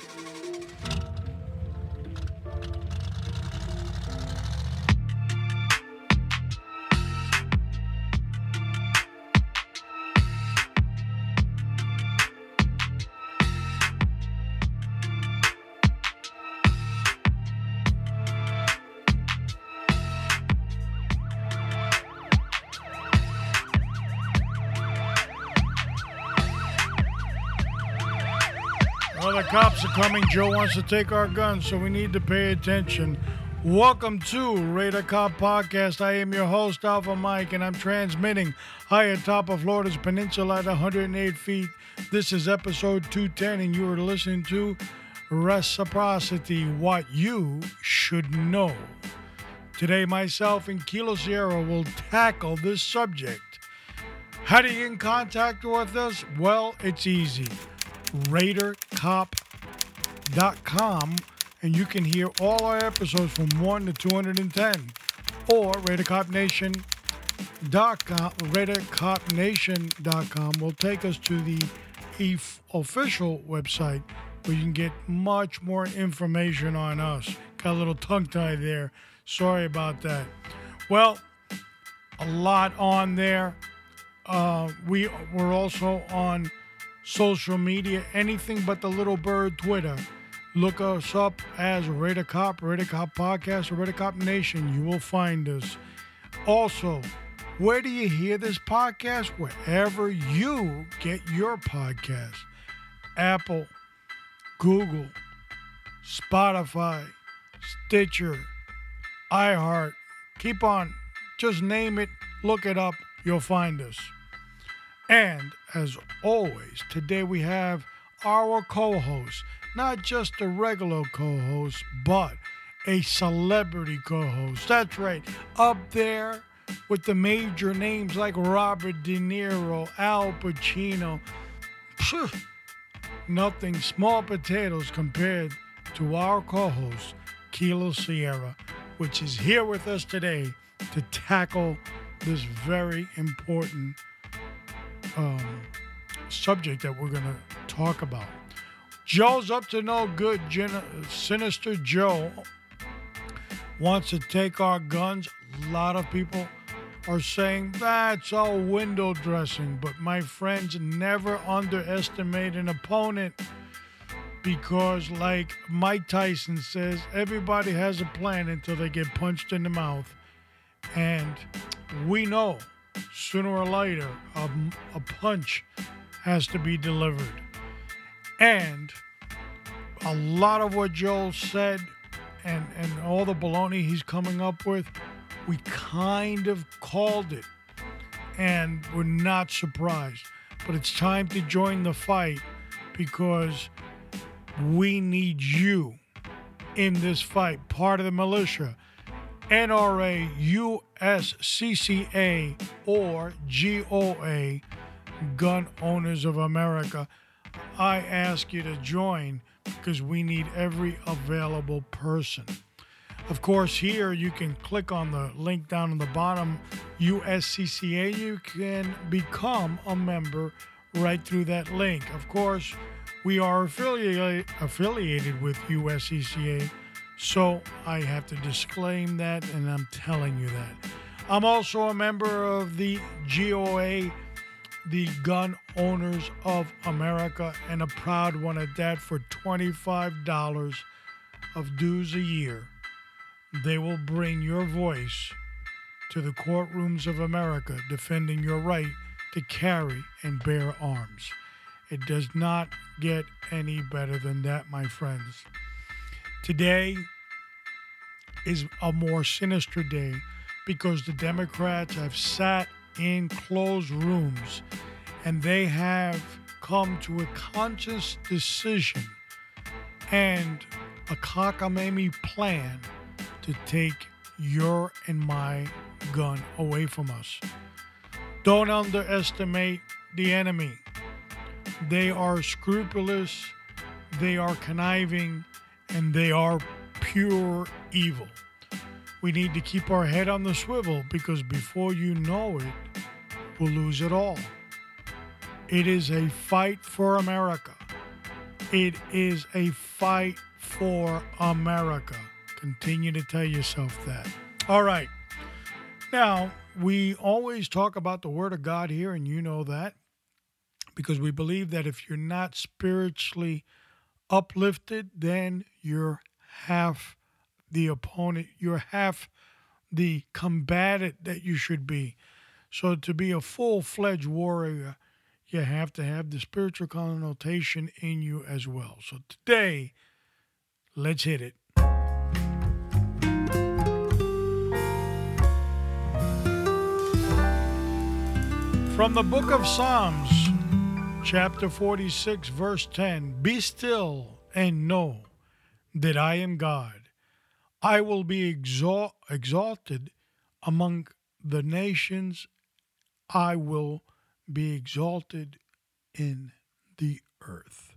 the cops are coming. Joe wants to take our guns, so we need to pay attention. Welcome to Radar Cop Podcast. I am your host, Alpha Mike, and I'm transmitting high atop of Florida's peninsula at 108 feet. This is episode 210, and you are listening to Reciprocity What You Should Know. Today, myself and Kilo Sierra will tackle this subject. How do you get in contact with us? Well, it's easy RadarCop.com, and you can hear all our episodes from 1 to 210, or RadarCopNation.com. RadarCopNation.com will take us to the official website where you can get much more information on us. Got a little tongue tie there. Sorry about that. Well, a lot on there. Uh, we we're also on social media, anything but the little bird Twitter. Look us up as Radar Cop, Radar Cop Podcast, or Radar Cop Nation. You will find us. Also, where do you hear this podcast? Wherever you get your podcast Apple, Google, Spotify, Stitcher, iHeart. Keep on. Just name it, look it up, you'll find us. And as always, today we have our co host, not just a regular co host, but a celebrity co host. That's right, up there with the major names like Robert De Niro, Al Pacino. Phew, nothing small potatoes compared to our co host, Kilo Sierra, which is here with us today to tackle this very important um, subject that we're going to talk about. Joe's up to no good. Gen- Sinister Joe wants to take our guns. A lot of people are saying that's all window dressing, but my friends, never underestimate an opponent because, like Mike Tyson says, everybody has a plan until they get punched in the mouth. And we know sooner or later, a, a punch has to be delivered. And a lot of what Joel said and, and all the baloney he's coming up with, we kind of called it. And we're not surprised. But it's time to join the fight because we need you in this fight, part of the militia. NRA, USCCA, or GOA, Gun Owners of America. I ask you to join because we need every available person. Of course, here you can click on the link down on the bottom, USCCA. You can become a member right through that link. Of course, we are affiliated affiliated with USCCA so I have to disclaim that, and I'm telling you that. I'm also a member of the GOA, the Gun Owners of America, and a proud one at that for $25 of dues a year. They will bring your voice to the courtrooms of America defending your right to carry and bear arms. It does not get any better than that, my friends. Today is a more sinister day because the Democrats have sat in closed rooms and they have come to a conscious decision and a cockamamie plan to take your and my gun away from us. Don't underestimate the enemy. They are scrupulous, they are conniving, and they are pure evil. We need to keep our head on the swivel because before you know it, we'll lose it all. It is a fight for America. It is a fight for America. Continue to tell yourself that. All right. Now, we always talk about the Word of God here, and you know that because we believe that if you're not spiritually uplifted, then you're half the opponent, you're half the combatant that you should be. So, to be a full fledged warrior, you have to have the spiritual connotation in you as well. So, today, let's hit it. From the book of Psalms, chapter 46, verse 10 Be still and know that I am God. I will be exalt- exalted among the nations, I will be exalted in the earth.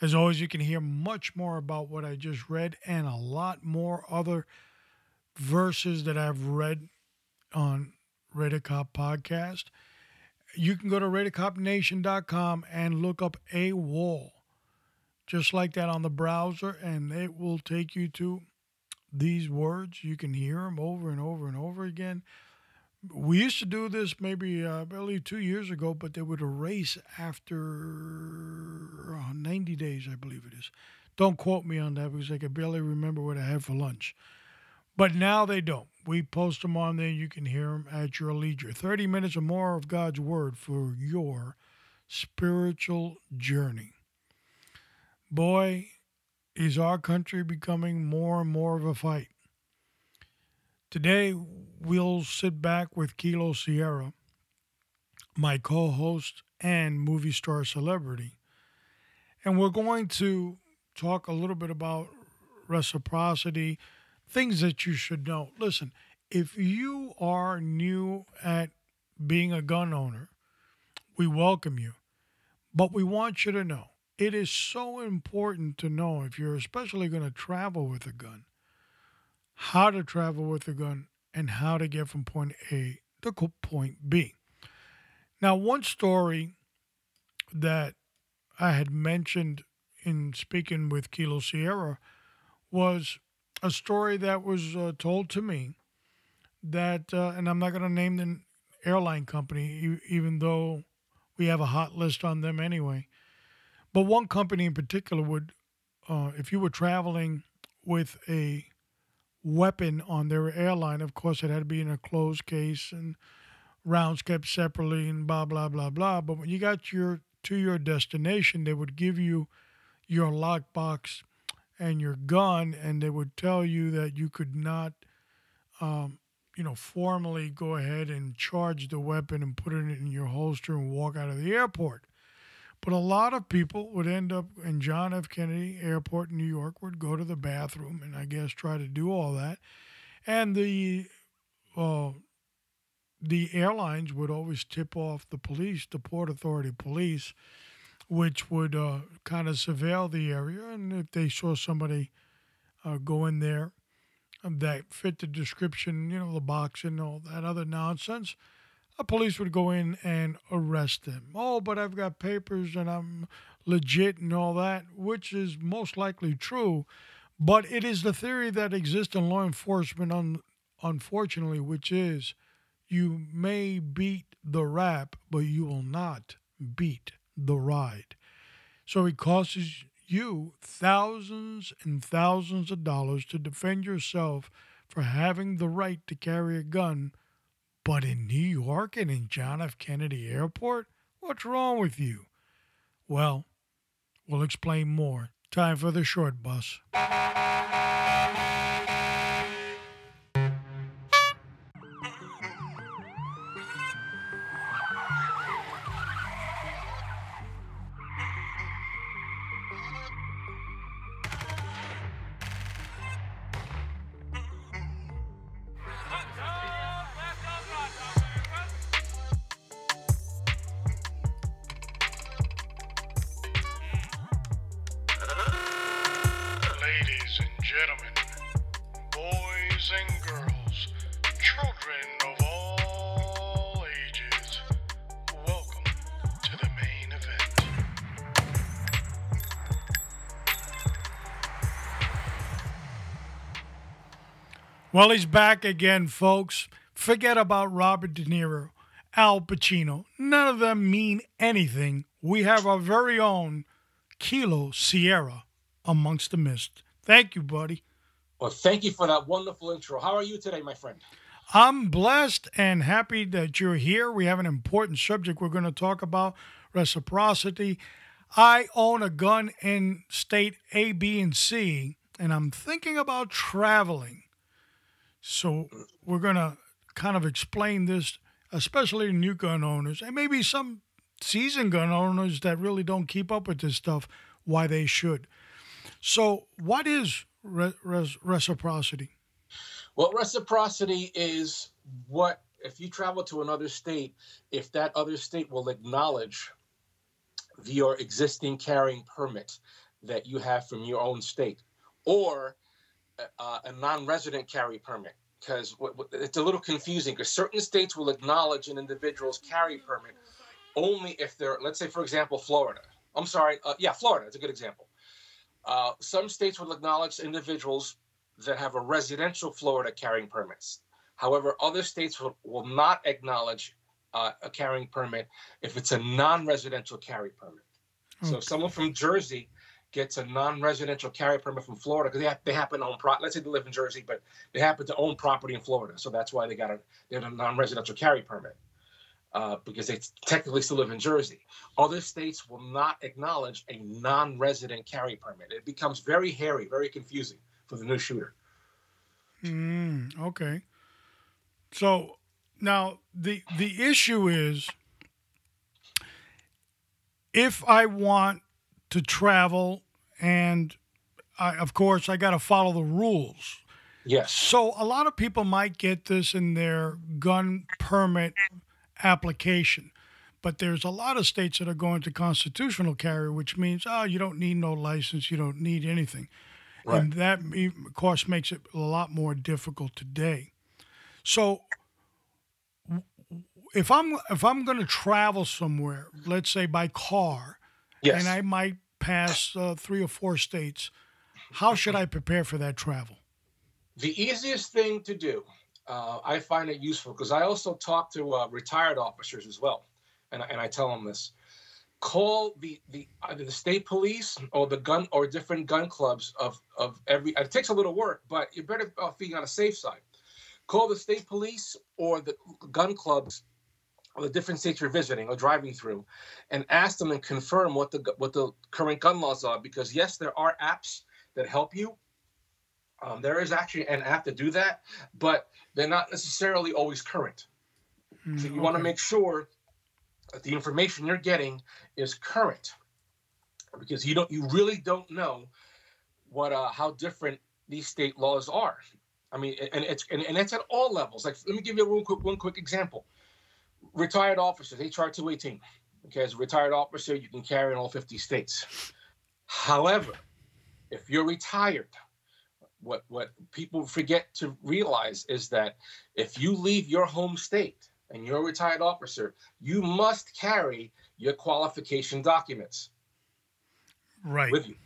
As always, you can hear much more about what I just read and a lot more other verses that I've read on Cop podcast. You can go to RadarCopNation.com and look up a wall, just like that on the browser, and it will take you to these words. You can hear them over and over and over again. We used to do this maybe uh, barely two years ago, but they would erase after uh, 90 days, I believe it is. Don't quote me on that because I can barely remember what I had for lunch. But now they don't. We post them on there. You can hear them at your leisure. 30 minutes or more of God's Word for your spiritual journey. Boy, is our country becoming more and more of a fight. Today, we'll sit back with Kilo Sierra, my co host and movie star celebrity, and we're going to talk a little bit about reciprocity things that you should know. Listen, if you are new at being a gun owner, we welcome you. But we want you to know it is so important to know if you're especially going to travel with a gun, how to travel with a gun and how to get from point A to point B. Now, one story that I had mentioned in speaking with Kilo Sierra was a story that was uh, told to me that, uh, and I'm not going to name the airline company, even though we have a hot list on them anyway. But one company in particular would, uh, if you were traveling with a weapon on their airline, of course, it had to be in a closed case and rounds kept separately and blah blah blah blah. But when you got your to your destination, they would give you your lockbox and your gun, and they would tell you that you could not, um, you know, formally go ahead and charge the weapon and put it in your holster and walk out of the airport. But a lot of people would end up in John F. Kennedy Airport in New York, would go to the bathroom and I guess try to do all that. And the uh, the airlines would always tip off the police, the Port Authority police, which would uh, kind of surveil the area. And if they saw somebody uh, go in there that fit the description, you know, the box and all that other nonsense, police would go in and arrest them. Oh, but I've got papers and I'm legit and all that, which is most likely true. But it is the theory that exists in law enforcement, un- unfortunately, which is you may beat the rap, but you will not beat the ride. So it costs you thousands and thousands of dollars to defend yourself for having the right to carry a gun. But in New York and in John F. Kennedy Airport, what's wrong with you? Well, we'll explain more. Time for the short bus. Well, he's back again, folks. Forget about Robert De Niro, Al Pacino. None of them mean anything. We have our very own Kilo Sierra amongst the mist. Thank you, buddy. Well, thank you for that wonderful intro. How are you today, my friend? I'm blessed and happy that you're here. We have an important subject we're going to talk about reciprocity. I own a gun in state A, B, and C, and I'm thinking about traveling. So we're going to kind of explain this, especially to new gun owners and maybe some seasoned gun owners that really don't keep up with this stuff, why they should. So, what is re- res- reciprocity? Well, reciprocity is what if you travel to another state, if that other state will acknowledge your existing carrying permit that you have from your own state, or uh, a non-resident carry permit, because it's a little confusing. Because certain states will acknowledge an individual's carry permit only if they're, let's say, for example, Florida. I'm sorry, uh, yeah, Florida is a good example. Uh, some states will acknowledge individuals that have a residential Florida carrying permits. However, other states will, will not acknowledge uh, a carrying permit if it's a non-residential carry permit. Okay. So someone from Jersey gets a non-residential carry permit from Florida because they, have, they happen to own pro- let's say they live in Jersey, but they happen to own property in Florida, so that's why they got a they have a non-residential carry permit uh, because they technically still live in Jersey. Other states will not acknowledge a non-resident carry permit. It becomes very hairy, very confusing for the new shooter. Mm, okay. So now the the issue is if I want to travel and I, of course I got to follow the rules. Yes. So a lot of people might get this in their gun permit application. But there's a lot of states that are going to constitutional carry, which means, oh, you don't need no license, you don't need anything. Right. And that, of course, makes it a lot more difficult today. So, if I'm if I'm going to travel somewhere, let's say by car, yes. and I might pass uh, three or four states, how should I prepare for that travel? The easiest thing to do uh, I find it useful because I also talk to uh, retired officers as well, and, and I tell them this: call the the either the state police or the gun or different gun clubs of of every. It takes a little work, but you're better uh, be on a safe side. Call the state police or the gun clubs of the different states you're visiting or driving through, and ask them and confirm what the what the current gun laws are. Because yes, there are apps that help you um, there is actually an app to do that, but they're not necessarily always current. Mm, so you okay. want to make sure that the information you're getting is current, because you don't, you really don't know what, uh, how different these state laws are. I mean, and it's and, and it's at all levels. Like, let me give you a one quick one quick example. Retired officers, HR 218. Okay, as a retired officer, you can carry in all 50 states. However, if you're retired what what people forget to realize is that if you leave your home state and you're a retired officer, you must carry your qualification documents right with you.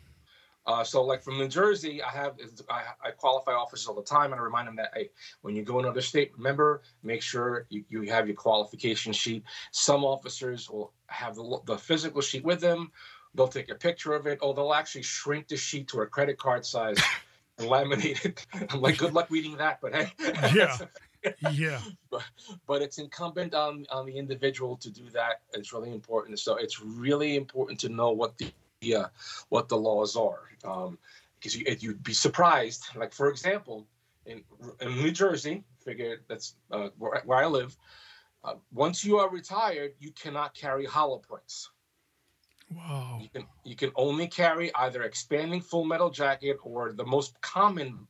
Uh, so, like from New Jersey, I have I, I, qualify officers all the time, and I remind them that hey, when you go another state, remember make sure you, you have your qualification sheet. Some officers will have the, the physical sheet with them. They'll take a picture of it, or they'll actually shrink the sheet to a credit card size laminated. I'm like, good luck reading that, but hey. Yeah. yeah. But, but it's incumbent on on the individual to do that. It's really important. So it's really important to know what the uh, what the laws are, um, because you, you'd be surprised. Like for example, in in New Jersey, figure that's uh, where, where I live. Uh, once you are retired, you cannot carry hollow points. Wow. You can you can only carry either expanding full metal jacket or the most common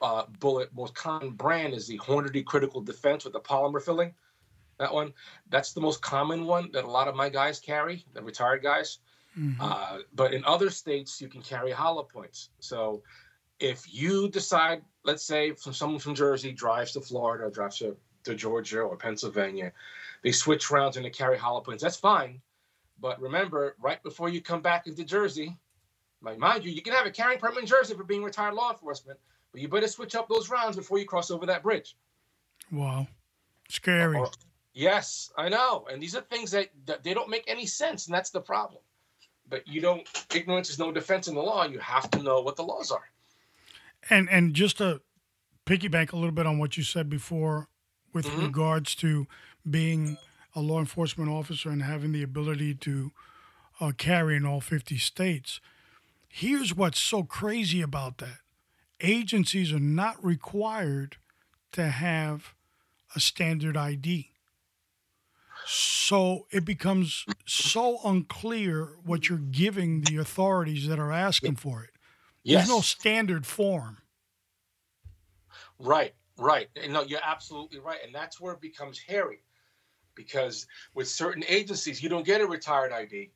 uh, bullet, most common brand is the Hornady Critical Defense with the polymer filling. That one, that's the most common one that a lot of my guys carry, the retired guys. Mm-hmm. Uh, but in other states, you can carry hollow points. So if you decide, let's say, from someone from Jersey drives to Florida, drives to, to Georgia or Pennsylvania, they switch rounds and they carry hollow points. That's fine but remember, right before you come back into Jersey, mind you, you can have a carrying permit in Jersey for being retired law enforcement, but you better switch up those rounds before you cross over that bridge. Wow. Scary. Or- yes, I know. And these are things that, that they don't make any sense, and that's the problem. But you don't. Ignorance is no defense in the law. You have to know what the laws are. And and just to piggyback a little bit on what you said before with Mhm. regards to being a law enforcement officer and having the ability to uh, carry in all 50 states. Here's what's so crazy about that. Agencies are not required to have a standard ID. So it becomes so unclear what you're giving the authorities that are asking for it. Yes. There's no standard form. Right, right. And no, you're absolutely right. And that's where it becomes hairy. Because with certain agencies, you don't get a retired ID.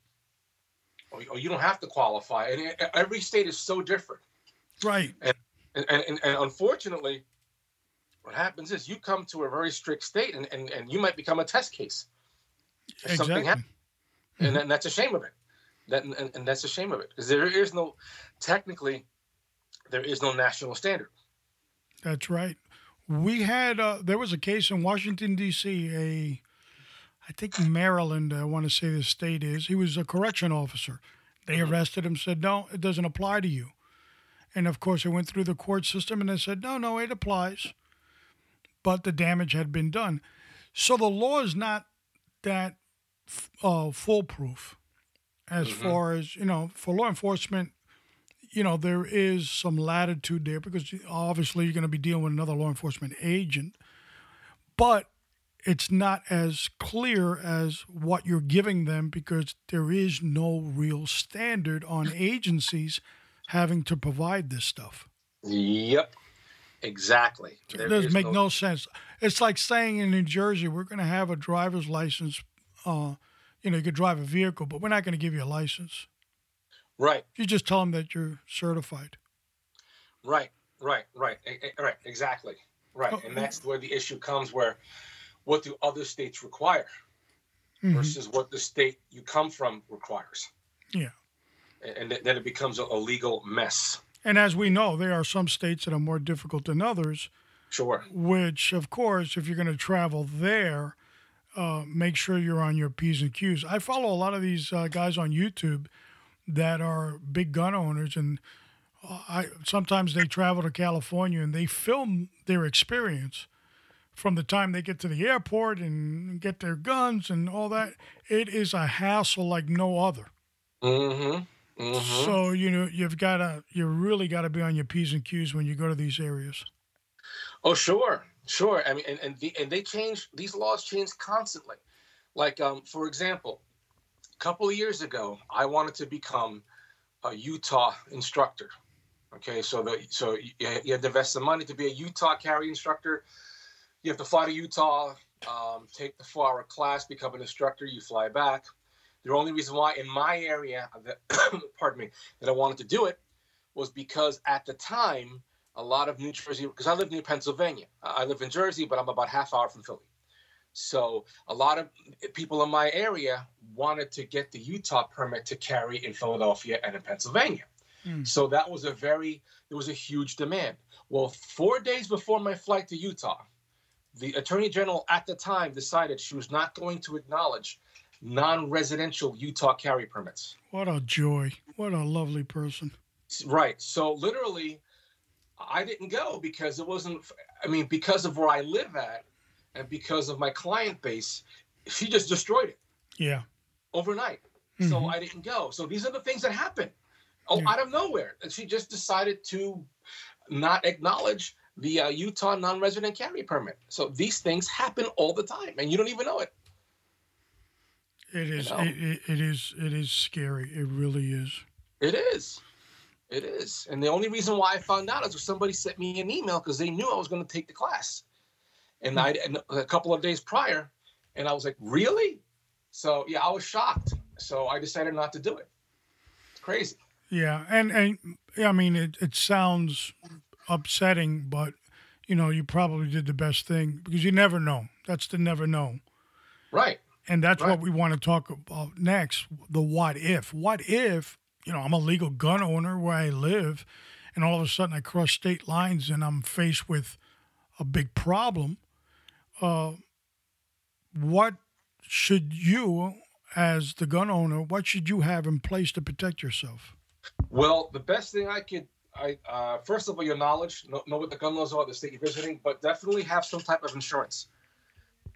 Or, or you don't have to qualify. And e- every state is so different. Right. And, and, and, and unfortunately, what happens is you come to a very strict state and, and, and you might become a test case. If something Exactly. happens. And, then that's a shame of it. That, and, and that's a shame of it. Because there is no, technically, there is no national standard. That's right. We had uh, there was a case in Washington D.C. A, I think Maryland. I want to say the state is. He was a correction officer. They Mhm. arrested him. Said no, it doesn't apply to you. And of course, it went through the court system, and they said no, no, it applies. But the damage had been done. So the law is not that uh, foolproof as Mhm. far as you know for law enforcement you know there is some latitude there because obviously you're going to be dealing with another law enforcement agent but it's not as clear as what you're giving them because there is no real standard on agencies having to provide this stuff Yep, exactly. There it doesn't make no sense. It's like saying in New Jersey, we're going to have a driver's license. Uh, you know, you could drive a vehicle, but we're not going to give you a license. Right, You just tell them that you're certified. right, right, right, right, exactly, right. Oh, And that's where the issue comes. Where, what do other states require Mhm. versus what the state you come from requires? Yeah. And, and th- then it becomes a legal mess. And as we know, there are some states that are more difficult than others, Sure. which, of course, if you're going to travel there, uh, make sure you're on your P's and Q's. I follow a lot of these uh, guys on YouTube that are big gun owners, and uh, I sometimes they travel to California and they film their experience from the time they get to the airport and get their guns and all that. It is a hassle like no other. Mm-hmm. Mm-hmm. So you know you've got to you really got to be on your p's and q's when you go to these areas. Oh, sure, sure. I mean, and and, the, and they change these laws change constantly. Like, um, for example, a couple of years ago, I wanted to become a Utah instructor. Okay, so the so you, you have to invest some money to be a Utah carry instructor. You have to fly to Utah, um, take the four-hour class, become an instructor. You fly back. The only reason why in my area, that, pardon me, that I wanted to do it was because at the time a lot of New Jersey because I live near Pennsylvania. I live in Jersey, but I'm about half hour from Philly. So a lot of people in my area wanted to get the Utah permit to carry in Philadelphia and in Pennsylvania. Hmm. So that was a very there was a huge demand. Well, four days before my flight to Utah, the Attorney General at the time decided she was not going to acknowledge non-residential Utah carry permits. What a joy! What a lovely person. Right. So literally, I didn't go because it wasn't. I mean, because of where I live at, and because of my client base, she just destroyed it Yeah. overnight. So Mhm. I didn't go. So these are the things that happen, oh, Yeah. out of nowhere. And she just decided to not acknowledge the uh, Utah non-resident carry permit. So these things happen all the time, and you don't even know it. It is. know? It, it, it is. It is scary. It really is. It is. It is. And the only reason why I found out is somebody sent me an email because they knew I was going to take the class. And hmm. I and a couple of days prior, and I was like, really? So yeah, I was shocked. So I decided not to do it. It's crazy. Yeah, and and I mean, it, it sounds upsetting, but you know, you probably did the best thing because you never know. That's the never know, Right. and that's Right. what we want to talk about next. The what if? What if? You know, I'm a legal gun owner where I live, and all of a sudden I cross state lines and I'm faced with a big problem, uh, what should you, as the gun owner, what should you have in place to protect yourself? Well, the best thing I could, I uh, first of all, your knowledge, know, know what the gun laws are, the state you're visiting, but definitely have some type of insurance.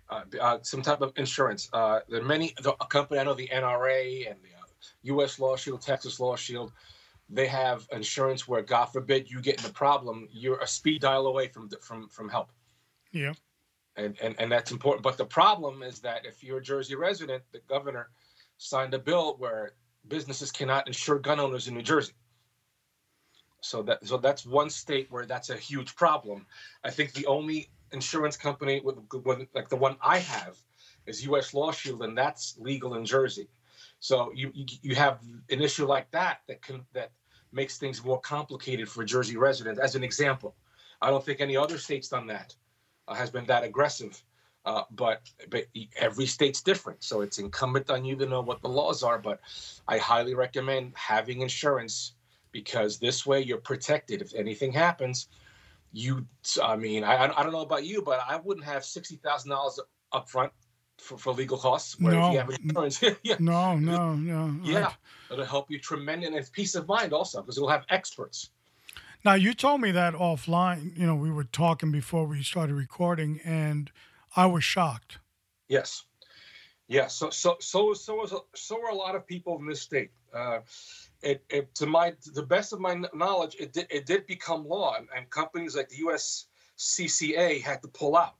Uh, uh, some type of insurance. Uh, there are many. The a company I know, the NRA and the U.S. Law Shield, Texas Law Shield, they have insurance where, God forbid, you get in a problem, you're a speed dial away from from from help. Yeah. And, and and that's important. But the problem is that if you're a Jersey resident, the governor signed a bill where businesses cannot insure gun owners in New Jersey. So that so that's one state where that's a huge problem. I think the only insurance company with, with like the one I have is U.S. Law Shield, and that's legal in Jersey. So you, you have an issue like that that can that makes things more complicated for Jersey residents. As an example, I don't think any other state's done that, uh, has been that aggressive. Uh, but but every state's different, so it's incumbent on you to know what the laws are. But I highly recommend having insurance because this way you're protected. If anything happens, you I mean I I don't know about you, but I wouldn't have sixty thousand dollars up front for, for legal costs. Where no. if you have insurance, yeah. no, no, no. Yeah, right. it'll help you tremendous, and it's peace of mind also because it'll have experts. Now you told me that offline. You know, we were talking before we started recording, and I was shocked. Yes, yes. So, so, so, so was so are a lot of people in this state. Uh, it, it, to my to the best of my knowledge, it did, it did become law, and, and companies like the USCCA had to pull out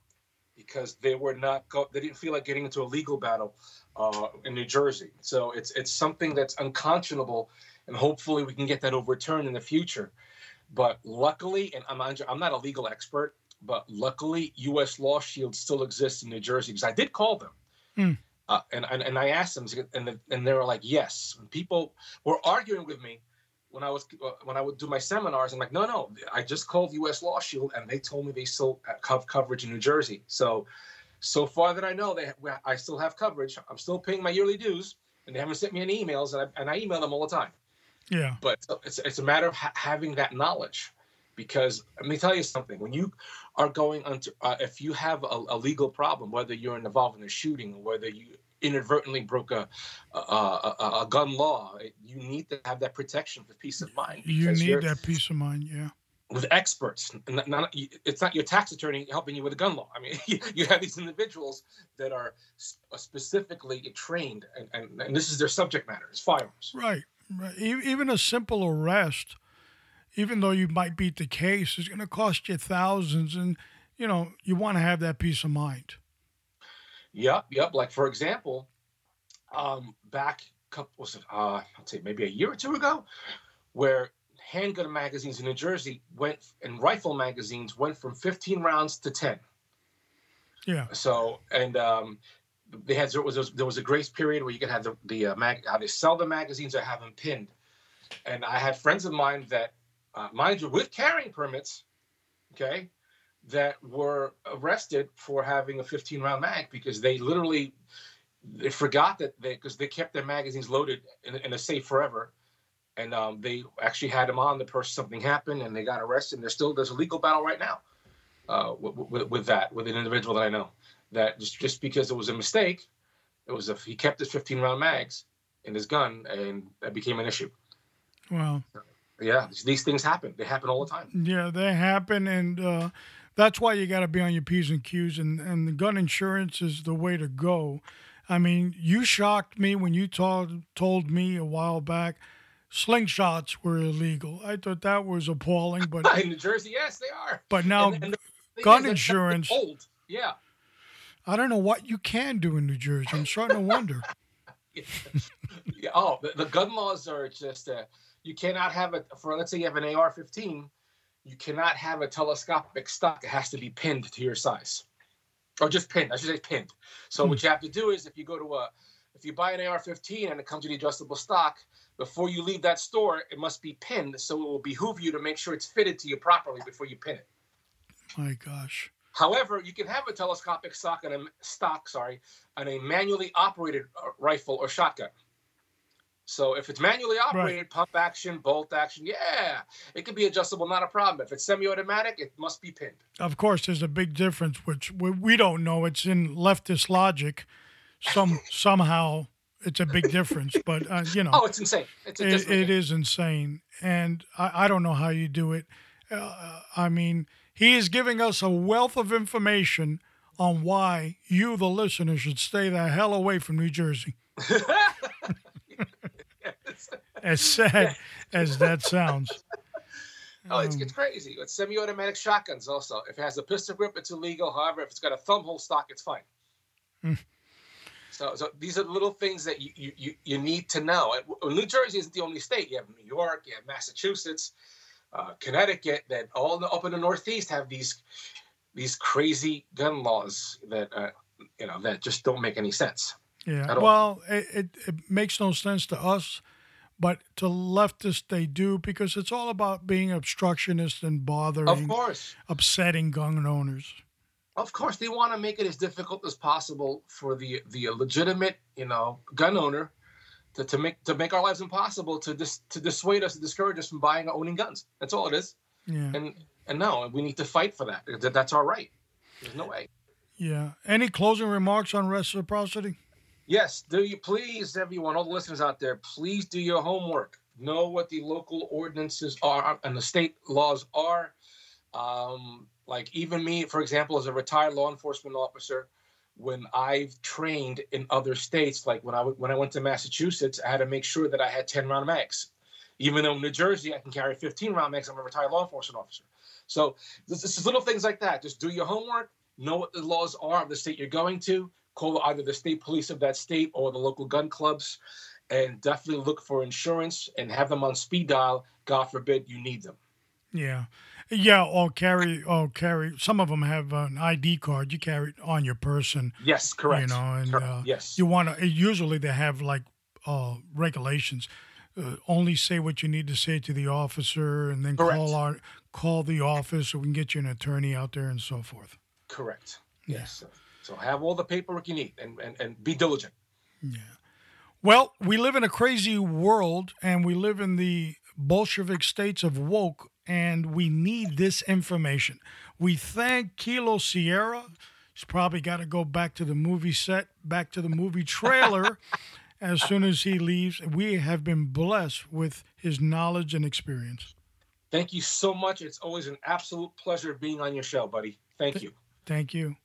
because they were not go- they didn't feel like getting into a legal battle uh, in New Jersey. So it's it's something that's unconscionable, and hopefully we can get that overturned in the future. But luckily, and I'm not, I'm not a legal expert, but luckily, U.S. Law Shield still exists in New Jersey because I did call them. Mm. Uh, and, and and I asked them, and the, and they were like, yes. When people were arguing with me, when I was when I would do my seminars, I'm like, no, no, I just called U.S. Law Shield, and they told me they still have coverage in New Jersey. So, so far that I know, they I still have coverage. I'm still paying my yearly dues, and they haven't sent me any emails, and I, and I email them all the time. Yeah. But it's it's a matter of ha- having that knowledge, because let me tell you something. When you are going under, uh, if you have a, a legal problem, whether you're involved in a shooting or whether you inadvertently broke a, a, a, a, gun law. You need to have that protection for peace of mind. You need that peace of mind, yeah. With experts, not, not, it's not your tax attorney helping you with a gun law. I mean, you have these individuals that are uh, specifically trained, and, and, and this is their subject matter: is firearms. Right, right. Even a simple arrest, even though you might beat the case, is going to cost you thousands, and you know you want to have that peace of mind. Yep, yep. Like for example, um, back couple was it uh I'd say maybe a year or two ago, where handgun magazines in New Jersey went and rifle magazines went from 15 rounds to 10. Yeah. So and um, they had there was there was a grace period where you could have the the uh, mag how they sell the magazines or have them pinned, and I had friends of mine that, uh, mind you, with carrying permits, okay, that were arrested for having a 15 round mag because they literally they forgot that they because they kept their magazines loaded in, in a safe forever. And um, they actually had them on the person something happened and they got arrested and there's still there's a legal battle right now uh, with, with, with, that with an individual that i know. That just, just because it was a mistake it was a he kept his 15 round mags in his gun and that became an issue. Wow yeah these things happen. They happen all the time. Yeah they happen and uh, that's why you got to be on your P's and Q's, and, and the gun insurance is the way to go. I mean, you shocked me when you told, told me a while back slingshots were illegal. I thought that was appalling. But in New Jersey, yes, they are. But now, and, and gun insurance. Old. Yeah. I don't know what you can do in New Jersey. I'm starting to wonder. yeah. Oh, the, the, gun laws are just uh, you cannot have it for. Let's say you have an AR-15 you cannot have a telescopic stock. It has to be pinned to your size, or just pinned. I should say pinned. So hmm. what you have to do is if you go to a, if you buy an AR-15 and it comes with the adjustable stock, before you leave that store, it must be pinned. So it will behoove you to make sure it's fitted to you properly before you pin it. My gosh. However, you can have a telescopic stock and a stock, sorry, on a manually operated uh, rifle or shotgun. So if it's manually operated, right. pump action, bolt action, yeah, it could be adjustable, not a problem. If it's semi-automatic, it must be pinned. Of course, there's a big difference, which we don't know. It's in leftist logic. Some somehow it's a big difference, but uh, you know. Oh, it's insane. It's it, it is insane, and I, I, don't know how you do it. Uh, I mean, he is giving us a wealth of information on why you, the listener, should stay the hell away from New Jersey. as sad as that sounds. Oh, it's, it's crazy. It's semi-automatic shotguns also. If it has a pistol grip, it's illegal. However, if it's got a thumb hole stock, it's fine. Mm. So, so these are the little things that you, you, you need to know. New Jersey isn't the only state. You have New York, you have Massachusetts, uh, Connecticut, that all the, up in the Northeast have these these crazy gun laws that uh, you know that just don't make any sense. Yeah. Well, it, it, it makes no sense to us, but to leftists they do because it's all about being obstructionist and bothering, of course, upsetting gun owners. Of course, they want to make it as difficult as possible for the the legitimate, you know, gun owner to, to make to make our lives impossible to dis, to dissuade us to discourage us from buying or owning guns. That's all it is. Yeah. And and no, we need to fight for that. that that's our right. There's no way. Yeah. Any closing remarks on reciprocity? Yes. Do you please, everyone, all the listeners out there, please do your homework. Know what the local ordinances are and the state laws are. Um, like even me, for example, as a retired law enforcement officer, when I've trained in other states, like when I when I went to Massachusetts, I had to make sure that I had 10 round mags. Even though in New Jersey I can carry 15 round mags, I'm a retired law enforcement officer. So this, this is little things like that. Just do your homework, know what the laws are of the state you're going to, call either the state police of that state or the local gun clubs, and definitely look for insurance and have them on speed dial. God forbid you need them. Yeah. Yeah, or carry, or carry. Some of them have an ID card. You carry it on your person. Yes, correct. You know, and uh, yes, you want to. Usually, they have like uh, regulations. Uh, only say what you need to say to the officer, and then correct. call our call the office so we can get you an attorney out there and so forth. Correct. Yes. So have all the paperwork you need, and and, and be diligent. Yeah. Well, we live in a crazy world, and we live in the Bolshevik states of woke and we need this information. We thank Kilo Sierra. He's probably got to go back to the movie set, back to the movie trailer as soon as he leaves. We have been blessed with his knowledge and experience. Thank you so much. It's always an absolute pleasure being on your show, buddy. Thank Th- you. Thank you.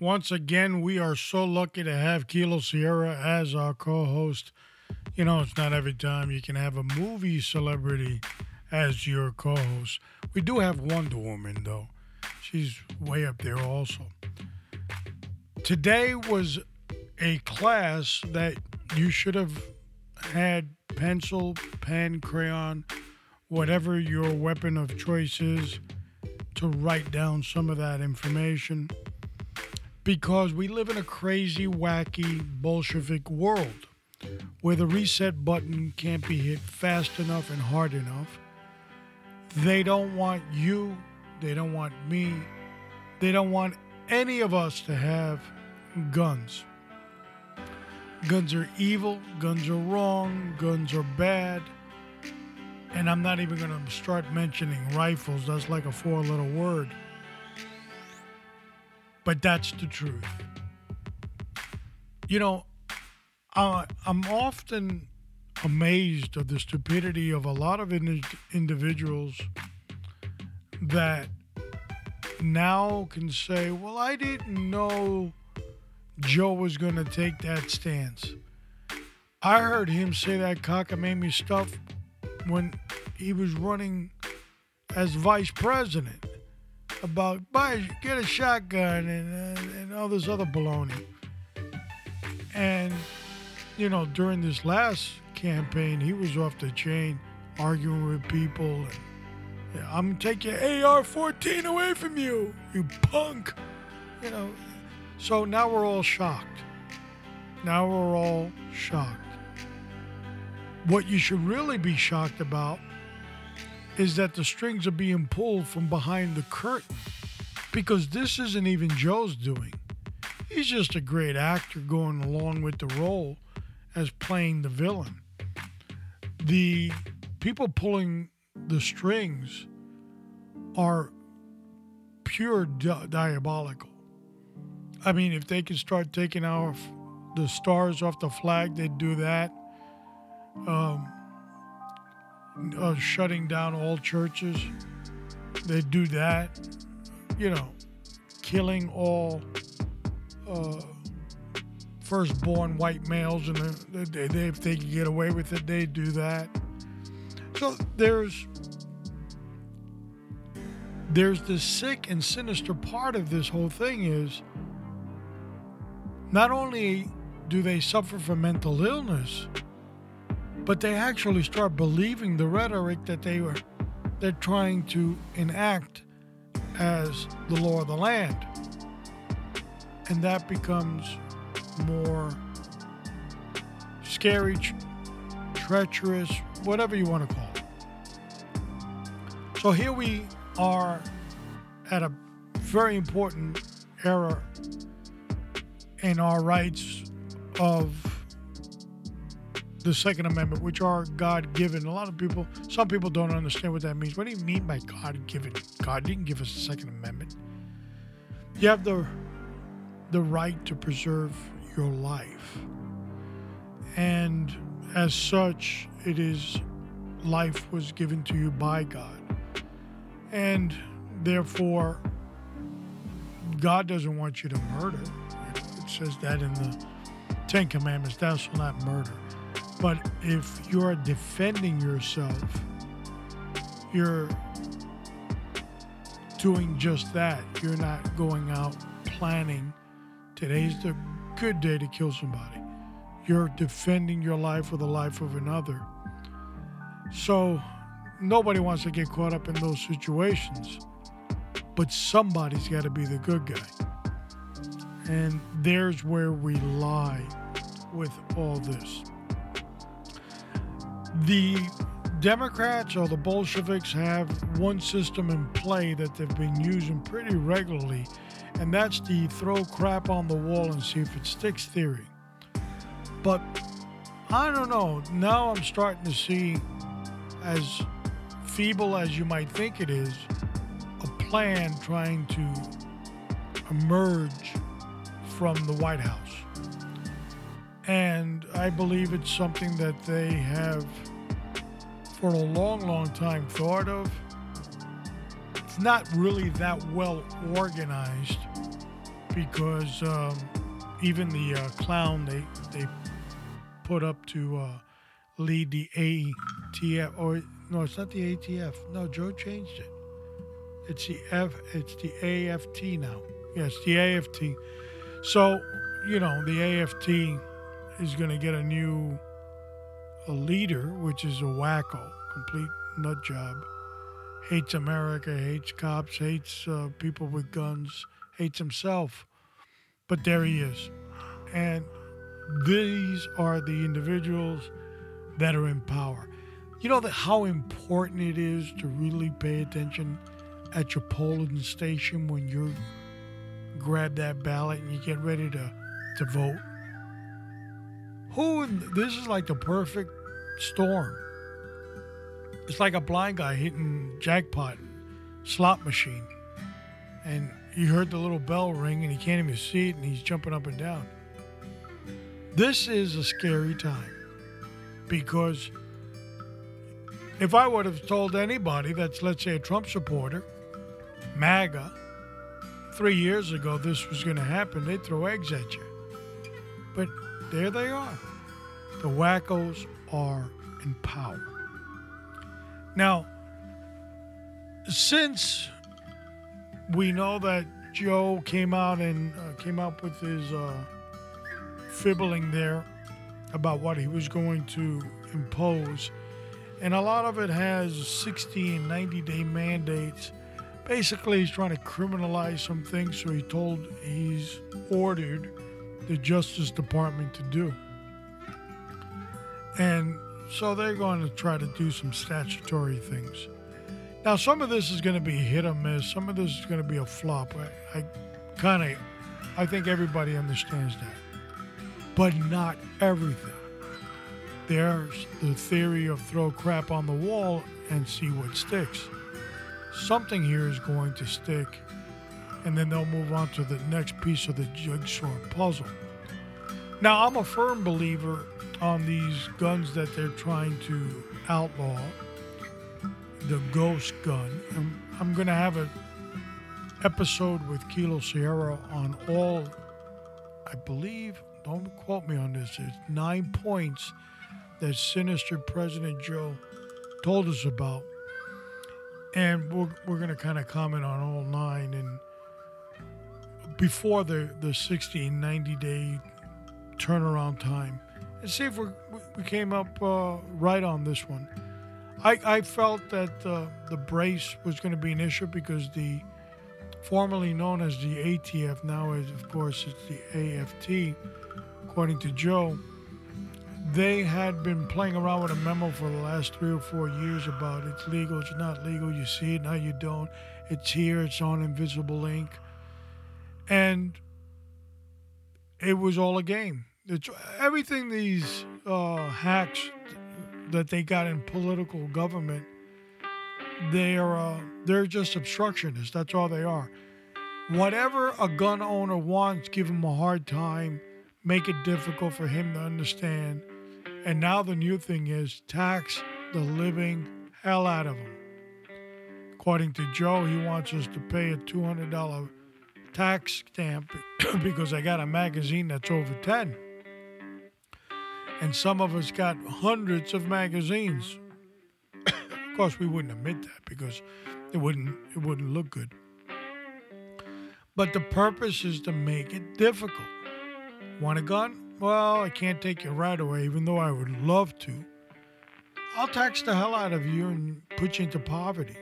Once again, we are so lucky to have Kilo Sierra as our co host. You know, it's not every time you can have a movie celebrity as your co host. We do have Wonder Woman, though. She's way up there also. Today was a class that you should have had pencil, pen, crayon, whatever your weapon of choice is, to write down some of that information because we live in a crazy, wacky, Bolshevik world where the reset button can't be hit fast enough and hard enough. They don't want you, they don't want me, they don't want any of us to have guns. Guns are evil, guns are wrong, guns are bad. And I'm not even going to start mentioning rifles, that's like a four letter word. But that's the truth. You know, uh, I'm often amazed of the stupidity of a lot of in- individuals that now can say, well, I didn't know Joe was going to take that stance. I heard him say that cockamamie stuff when he was running as vice president about buy get a shotgun and, uh, and all this other baloney. And you know, during this last campaign, he was off the chain, arguing with people. And, yeah, I'm gonna take your AR-14 away from you, you punk. You know, so now we're all shocked. Now we're all shocked. What you should really be shocked about is that the strings are being pulled from behind the curtain because this isn't even Joe's doing. He's just a great actor going along with the role as playing the villain. The people pulling the strings are pure di- diabolical. I mean, if they could start taking off the stars off the flag, they'd do that. Um, uh, shutting down all churches, they'd do that. You know, killing all uh, firstborn white males, and they, they, if they could get away with it, they do that. So there's there's the sick and sinister part of this whole thing is not only do they suffer from mental illness, but they actually start believing the rhetoric that they were they're trying to enact as the law of the land and that becomes more scary, treacherous, whatever you want to call it. So here we are at a very important era in our rights of the Second Amendment, which are God given. A lot of people, some people don't understand what that means. What do you mean by God given? God didn't give us the Second Amendment. You have the the right to preserve your life. And as such, it is life was given to you by God. And therefore, God doesn't want you to murder. It says that in the Ten Commandments, thou shalt not murder. But if you're defending yourself, you're doing just that. You're not going out planning Today's the good day to kill somebody. You're defending your life or the life of another. So nobody wants to get caught up in those situations. But somebody's got to be the good guy. And there's where we lie with all this. The Democrats or the Bolsheviks have one system in play that they've been using pretty regularly and that's the throw crap on the wall and see if it sticks theory. But I don't know. Now I'm starting to see, as feeble as you might think it is, a plan trying to emerge from the White House. And I believe it's something that they have, for a long, long time, thought of It's not really that well organized because um, even the uh, clown they they put up to uh, lead the ATF or no, it's not the ATF. No, Joe changed it. It's the F. It's the AFT now. Yes, the AFT. So you know the AFT is going to get a new a leader, which is a wacko, complete nut job hates America, hates cops, hates uh, people with guns, hates himself. But there he is. And these are the individuals that are in power. You know that how important it is to really pay attention at your polling station when you grab that ballot and you get ready to, to vote. Who this is like the perfect storm it's like a blind guy hitting jackpot slot machine. And he heard the little bell ring and he can't even see it and he's jumping up and down. This is a scary time because if I would have told anybody that's, let's say, a Trump supporter, MAGA, three years ago this was going to happen, they'd throw eggs at you. But there they are. The wackos are in power. Now, since we know that Joe came out and uh, came up with his uh, fibbling there about what he was going to impose, and a lot of it has 60 and 90 day mandates. Basically, he's trying to criminalize some things, so he told, he's ordered the Justice Department to do. And so they're going to try to do some statutory things. Now, some of this is going to be hit or miss. Some of this is going to be a flop. I, I kind of, I think everybody understands that, but not everything. There's the theory of throw crap on the wall and see what sticks. Something here is going to stick, and then they'll move on to the next piece of the jigsaw puzzle. Now, I'm a firm believer on these guns that they're trying to outlaw the ghost gun. I'm, I'm going to have an episode with Kilo Sierra on all, I believe, don't quote me on this, it's nine points that sinister President Joe told us about. And we're, we're going to kind of comment on all nine. And before the, the 60 and 90 day turnaround time, and see if we we came up uh, right on this one. I, I felt that uh, the brace was going to be an issue because the formerly known as the ATF now is of course it's the AFT according to Joe they had been playing around with a memo for the last three or four years about it's legal, it's not legal, you see it, now you don't. It's here, it's on invisible ink. And it was all a game. Everything these uh, hacks that they got in political government, they are uh, they're just obstructionists. That's all they are. Whatever a gun owner wants, give him a hard time, make it difficult for him to understand and now the new thing is tax the living hell out of them. According to Joe, he wants us to pay a $200 tax stamp because I got a magazine that's over 10. And some of us got hundreds of magazines. of course, we wouldn't admit that because it wouldn't it wouldn't look good. But the purpose is to make it difficult. Want a gun? Well, I can't take you right away, even though I would love to. I'll tax the hell out of you and put you into poverty.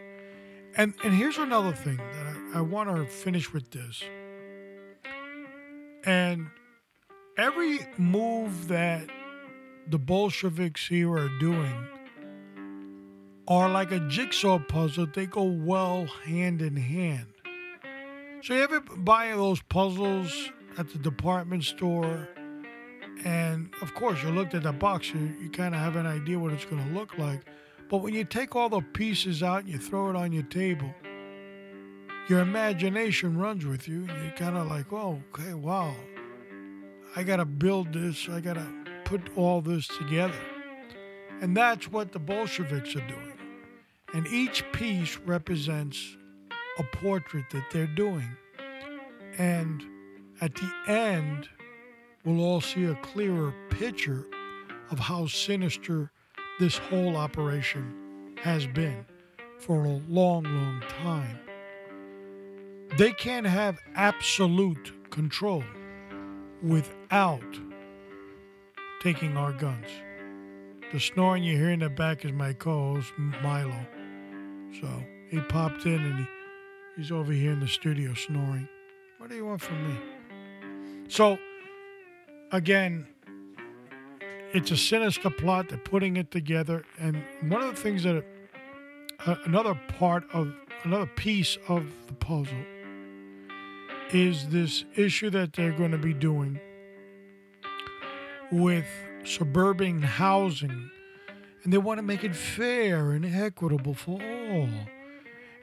And and here's another thing that I, I want to finish with this. And every move that the Bolsheviks here are doing are like a jigsaw puzzle. They go well hand in hand. So you ever buy those puzzles at the department store and of course, you looked at the box, you, you kind of have an idea what it's going to look like. But when you take all the pieces out and you throw it on your table, your imagination runs with you. And you're kind of like, oh, okay, wow. I got to build this. I got to put all this together. And that's what the Bolsheviks are doing. And each piece represents a portrait that they're doing. And at the end, we'll all see a clearer picture of how sinister this whole operation has been for a long, long time. They can't have absolute control without taking our guns. The snoring you hear in the back is my co host, Milo. So he popped in and he, he's over here in the studio snoring. What do you want from me? So, again, it's a sinister plot. They're putting it together, and one of the things that uh, another part of another piece of the puzzle is this issue that they're going to be doing with suburban housing, and they want to make it fair and equitable for all,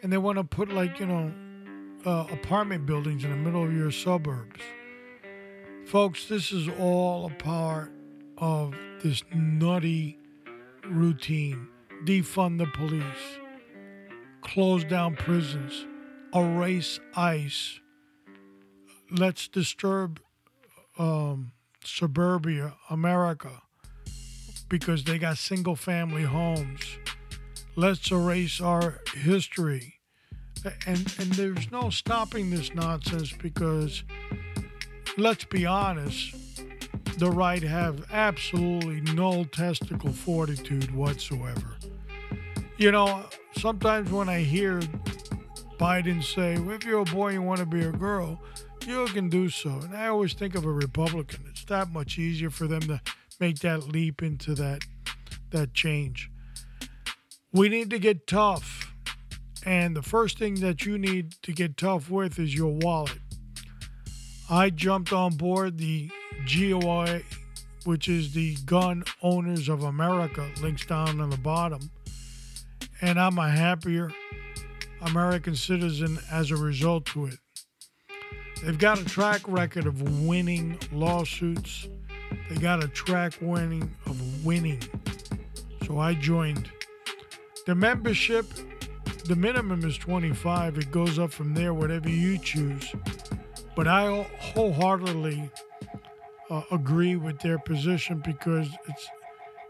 and they want to put like you know uh, apartment buildings in the middle of your suburbs Folks, this is all a part of this nutty routine. Defund the police, close down prisons, erase ICE. Let's disturb um, suburbia, America, because they got single family homes. Let's erase our history. And, and there's no stopping this nonsense because let's be honest, the right have absolutely no testicle fortitude whatsoever. You know, sometimes when I hear Biden say, if you're a boy, you want to be a girl, you can do so. And I always think of a Republican. It's that much easier for them to make that leap into that that change. We need to get tough. And the first thing that you need to get tough with is your wallet. I jumped on board the GOI, which is the Gun Owners of America, links down on the bottom. And I'm a happier American citizen as a result to it. They've got a track record of winning lawsuits. They got a track winning of winning. So I joined. The membership, the minimum is 25. It goes up from there, whatever you choose. But I wholeheartedly uh, agree with their position because it's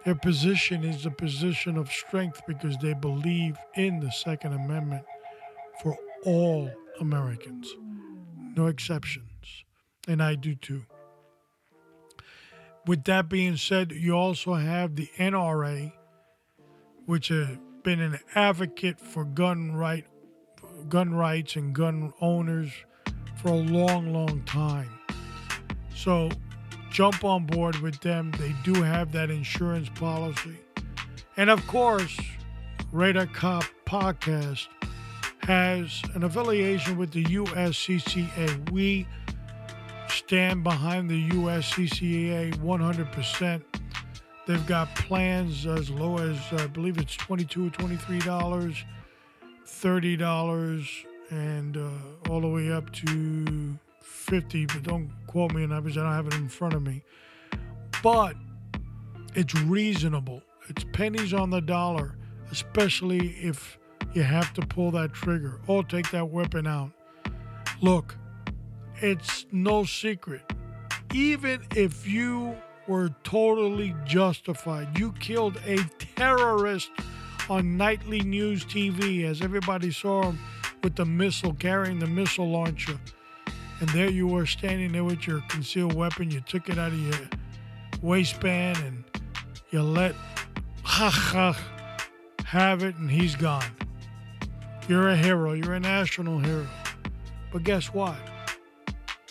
their position is a position of strength because they believe in the Second Amendment for all Americans, no exceptions. And I do too. With that being said, you also have the NRA, which has been an advocate for gun right, gun rights and gun owners for a long, long time. So jump on board with them. They do have that insurance policy. And of course, Radar Cop Podcast has an affiliation with the USCCA. We stand behind the USCCA 100%. They've got plans as low as I believe it's $22 or 23 dollars, 30 dollars, and uh, all the way up to 50. But don't quote me on that because I don't have it in front of me. But it's reasonable. It's pennies on the dollar, especially if you have to pull that trigger or take that weapon out. Look, it's no secret. Even if you were totally justified, you killed a terrorist on nightly news TV as everybody saw him with the missile, carrying the missile launcher. And there you were standing there with your concealed weapon. You took it out of your waistband and you let ha ha have it, and he's gone. You're a hero. You're a national hero. But guess what?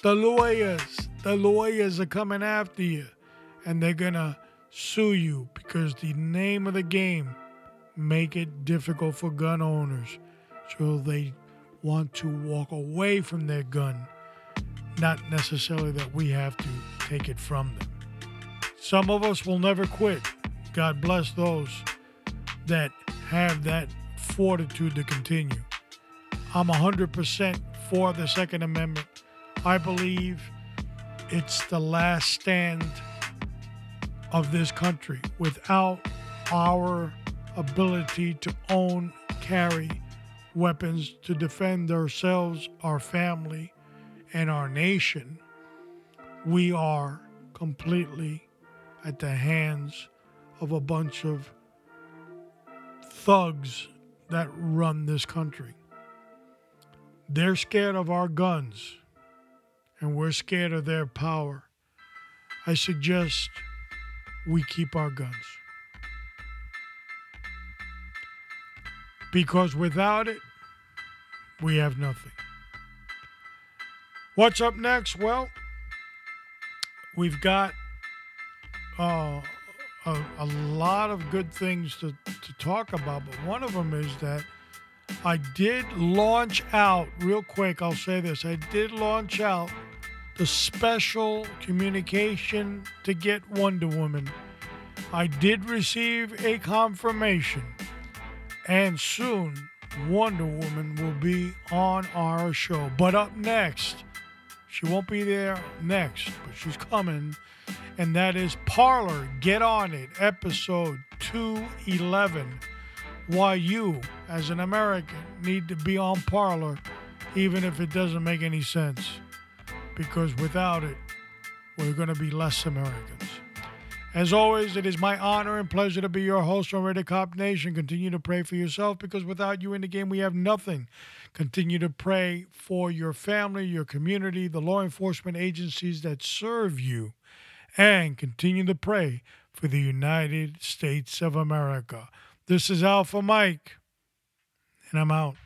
The lawyers, the lawyers are coming after you, and they're gonna sue you because the name of the game make it difficult for gun owners, so they want to walk away from their gun, not necessarily that we have to take it from them. Some of us will never quit. God bless those that have that fortitude to continue. I'm 100% for the Second Amendment. I believe it's the last stand of this country. Without our ability to own, carry weapons to defend ourselves, our family, and our nation, we are completely at the hands of a bunch of thugs that run this country. They're scared of our guns, and we're scared of their power. I suggest we keep our guns. Because without it, we have nothing. What's up next? Well, we've got uh, a, a lot of good things to, to talk about, but one of them is that I did launch out, real quick, I'll say this I did launch out the special communication to get Wonder Woman. I did receive a confirmation, and soon Wonder Woman will be on our show. But up next, she won't be there next, but she's coming and that is Parler. Get on it, episode 211. Why you, as an American, need to be on Parler, even if it doesn't make any sense. Because without it, we're going to be less Americans. As always, it is my honor and pleasure to be your host on RadarCop Nation. Continue to pray for yourself because without you in the game, we have nothing. Continue to pray for your family, your community, the law enforcement agencies that serve you and continue to pray for the United States of America. This is Alpha Mike, and I'm out.